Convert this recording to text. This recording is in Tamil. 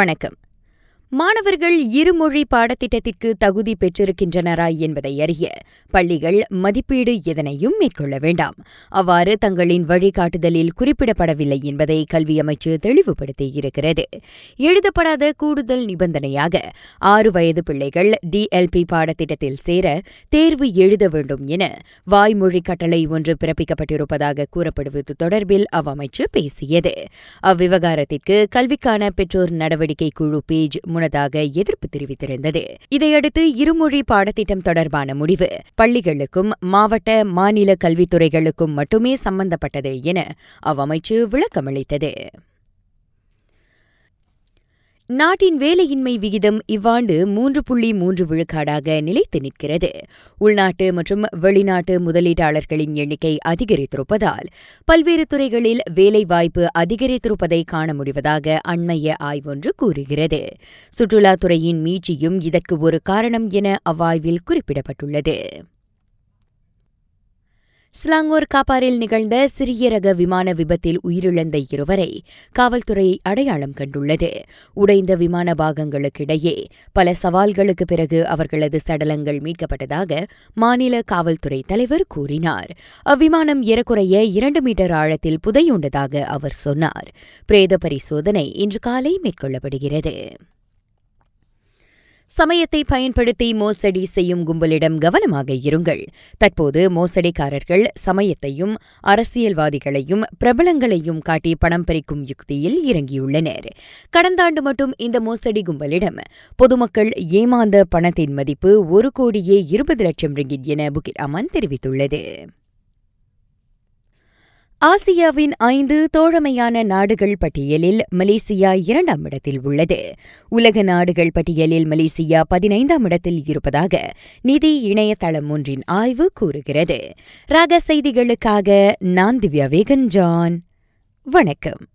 வணக்கம். மாணவர்கள் இருமொழி பாடத்திட்டத்திற்கு தகுதி பெற்றிருக்கின்றனரா என்பதை அறிய பள்ளிகள் மதிப்பீடு எதனையும் மேற்கொள்ள வேண்டாம். அவ்வாறு தங்களின் வழிகாட்டுதலில் குறிப்பிடப்படவில்லை என்பதை கல்வி அமைச்சு தெளிவுபடுத்தியிருக்கிறது எழுதப்படாத கூடுதல் நிபந்தனையாக ஆறு வயது பிள்ளைகள் டிஎல்பி பாடத்திட்டத்தில் சேர தேர்வு எழுத வேண்டும் என வாய்மொழி கட்டளை ஒன்று பிறப்பிக்கப்பட்டிருப்பதாக கூறப்படுவது தொடர்பில் அவ்வமைச்சு பேசியது. அவ்விவகாரத்திற்கு கல்விக்கான பெற்றோர் நடவடிக்கை குழு பேஜ் முன்னதாக எதிர்ப்பு தெரிவித்திருந்தது. இதையடுத்து இருமொழி பாடத்திட்டம் தொடர்பான முடிவு. பள்ளிகளுக்கும் மாவட்ட மாநில கல்வித்துறைகளுக்கும் மட்டுமே சம்பந்தப்பட்டது என அவ்வமைச்சு விளக்கமளித்தது. நாட்டின் வேலையின்மை விகிதம் இவ்வாண்டு மூன்று புள்ளி மூன்று விழுக்காடாக நிலைத்து நிற்கிறது. உள்நாட்டு மற்றும் வெளிநாட்டு முதலீட்டாளர்களின் எண்ணிக்கை அதிகரித்திருப்பதால் பல்வேறு துறைகளில் வேலைவாய்ப்பு அதிகரித்திருப்பதை காண முடிவதாக அண்மைய ஆய்வொன்று கூறுகிறது. சுற்றுலாத்துறையின் மீட்சியும் இதற்கு ஒரு காரணம் என அவ்வாய்வில் குறிப்பிடப்பட்டுள்ளது. ஸ்லாங்கோர் காப்பாரில் நிகழ்ந்த சிறிய ரக விமான விபத்தில் உயிரிழந்த இருவரை காவல்துறை அடையாளம் கண்டுள்ளது. உடைந்த விமான பாகங்களுக்கிடையே பல சவால்களுக்கு பிறகு அவர்களது சடலங்கள் மீட்கப்பட்டதாக மாநில காவல்துறை தலைவர் கூறினார். அவ்விமானம் ஏறக்குறைய இரண்டு மீட்டர் ஆழத்தில் புதையுண்டதாக அவர் சொன்னார். பிரேத பரிசோதனை இன்று காலை மேற்கொள்ளப்படுகிறது. சமயத்தை பயன்படுத்தி மோசடி செய்யும் கும்பலிடம் கவனமாக இருங்கள். தற்போது மோசடிக்காரர்கள் சமயத்தையும் அரசியல்வாதிகளையும் பிரபலங்களையும் காட்டி பணம் பறிக்கும் யுக்தியில் இறங்கியுள்ளனர். கடந்த ஆண்டு மட்டும் இந்த மோசடி கும்பலிடம் பொதுமக்கள் ஏமாந்த பணத்தின் மதிப்பு ஒரு கோடியே இருபது லட்சம் ரிங்கிட் என புகிட் அமன் தெரிவித்துள்ளது. ஆசியாவின் ஐந்து தோழமையான நாடுகள் பட்டியலில் மலேசியா இரண்டாம் இடத்தில் உள்ளது. உலக நாடுகள் பட்டியலில் மலேசியா பதினைந்தாம் இடத்தில் இருப்பதாக நிதி இணையதளம் ஒன்றின் ஆய்வு கூறுகிறது. ராக செய்திகளுக்காக நான் திவ்யா வேகன் ஜான் வணக்கம்.